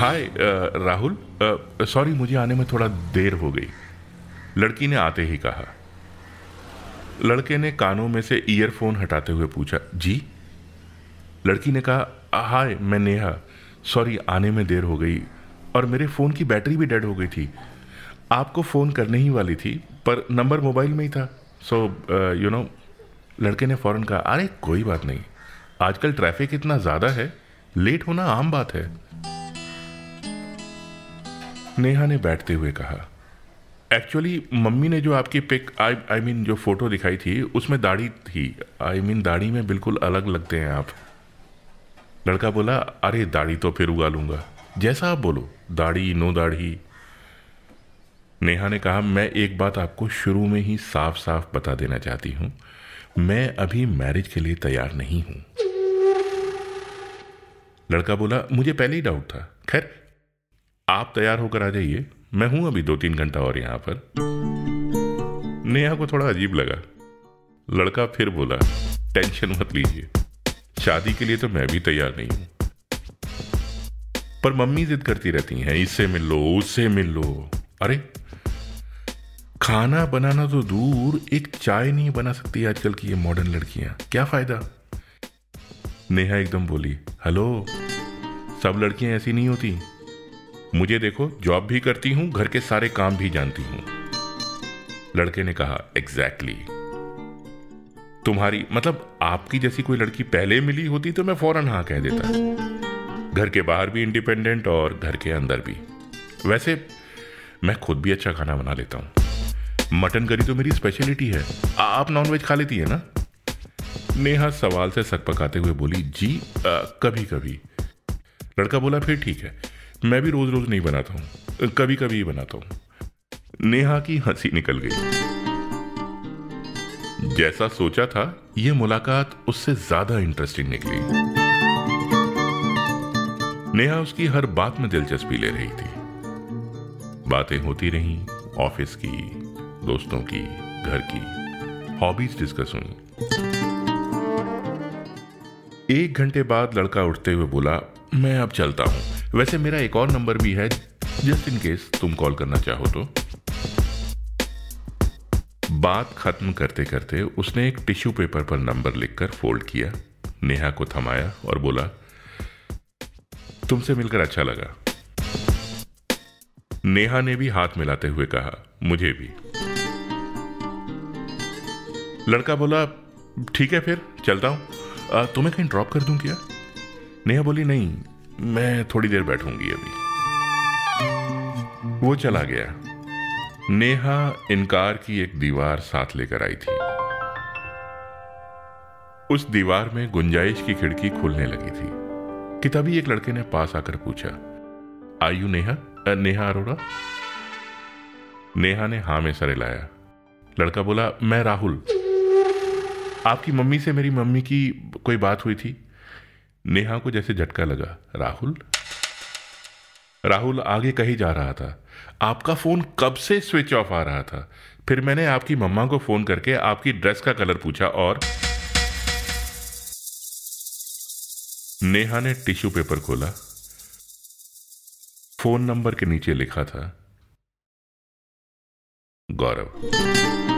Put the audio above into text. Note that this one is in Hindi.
हाय राहुल सॉरी, मुझे आने में थोड़ा देर हो गई। लड़की ने आते ही कहा। लड़के ने कानों में से ईयरफोन हटाते हुए पूछा, जी? लड़की ने कहा हाय, मैं नेहा। सॉरी, आने में देर हो गई। और मेरे फ़ोन की बैटरी भी डेड हो गई थी। आपको फ़ोन करने ही वाली थी, पर नंबर मोबाइल में ही था। सो यू नो लड़के ने फ़ौरन कहा, अरे, कोई बात नहीं। आजकल ट्रैफ़िक इतना ज़्यादा है लेट होना आम बात है। नेहा ने बैठते हुए कहा एक्चुअली मम्मी ने जो आपकी पिक आई आई मीन जो फ़ोटो दिखाई थी उसमें दाढ़ी थी। आई I मीन mean, दाढ़ी में बिल्कुल अलग लगते हैं आप। लड़का बोला अरे दाढ़ी तो फिर उगा लूँगा। जैसा आप बोलो दाढ़ी नो दाढ़ी। नेहा ने कहा मैं एक बात आपको शुरू में ही साफ़ साफ़ बता देना चाहती हूँ। मैं अभी मैरिज के लिए तैयार नहीं हूँ। लड़का बोला मुझे पहले ही डाउट था। खैर आप तैयार होकर आ जाइए। मैं हूँ अभी दो तीन घंटा और यहाँ पर। नेहा को थोड़ा अजीब लगा। लड़का फिर बोला, टेंशन मत लीजिए। शादी के लिए तो मैं भी तैयार नहीं हूँ। पर मम्मी जिद करती रहती हैं इससे मिल लो उससे मिल लो। अरे, खाना बनाना तो दूर, एक चाय नहीं बना सकती आजकल की ये मॉडर्न लड़कियाँ। क्या फ़ायदा? नेहा एकदम बोली, हेलो, सब लड़कियाँ ऐसी नहीं होती। मुझे देखो जॉब भी करती हूँ घर के सारे काम भी जानती हूँ। लड़के ने कहा एग्जैक्टली exactly. तुम्हारी मतलब आपकी जैसी कोई लड़की पहले मिली होती तो मैं फ़ौरन हाँ कह देता। घर के बाहर भी इंडिपेंडेंट और घर के अंदर भी। वैसे मैं खुद भी अच्छा खाना बना लेता हूँ। मटन करी तो मेरी स्पेशलिटी है। आप नॉनवेज खा लेती है ना? नेहा सवाल से सक पकाते हुए बोली जी आ, कभी कभी लड़का बोला फिर ठीक है। मैं भी रोज रोज नहीं बनाता हूँ। कभी कभी ही बनाता हूँ। नेहा की हँसी निकल गई। जैसा सोचा था यह मुलाकात उससे ज़्यादा इंटरेस्टिंग निकली। नेहा उसकी हर बात में दिलचस्पी ले रही थी। बातें होती रहीं, ऑफ़िस की, दोस्तों की, घर की हॉबीज डिस्कस हुई। एक घंटे बाद लड़का उठते हुए बोला, मैं अब चलता हूँ। वैसे मेरा एक और नंबर भी है जस्ट इन केस तुम कॉल करना चाहो तो। बात खत्म करते करते उसने एक टिश्यू पेपर पर नंबर लिखकर फोल्ड किया, नेहा को थमाया और बोला, तुमसे मिलकर अच्छा लगा। नेहा ने भी हाथ मिलाते हुए कहा, मुझे भी। लड़का बोला, ठीक है फिर, चलता हूँ। तुम्हें कहीं ड्रॉप कर दूँ क्या? नेहा बोली, नहीं मैं थोड़ी देर बैठूँगी अभी। वो चला गया। नेहा इनकार की एक दीवार साथ लेकर आई थी। उस दीवार में गुंजाइश की खिड़की खुलने लगी थी। कि तभी एक लड़के ने पास आकर पूछा, आयु नेहा? नेहा अरोड़ा? नेहा ने हाँ में सरे लाया लड़का बोला, मैं राहुल। आपकी मम्मी से मेरी मम्मी की कोई बात हुई थी? नेहा को जैसे झटका लगा, राहुल? राहुल आगे कही जा रहा था। आपका फ़ोन कब से स्विच ऑफ़ आ रहा था? फिर मैंने आपकी मम्मा को फ़ोन करके आपकी ड्रेस का कलर पूछा और नेहा ने टिश्यू पेपर खोला। फ़ोन नंबर के नीचे लिखा था, गौरव।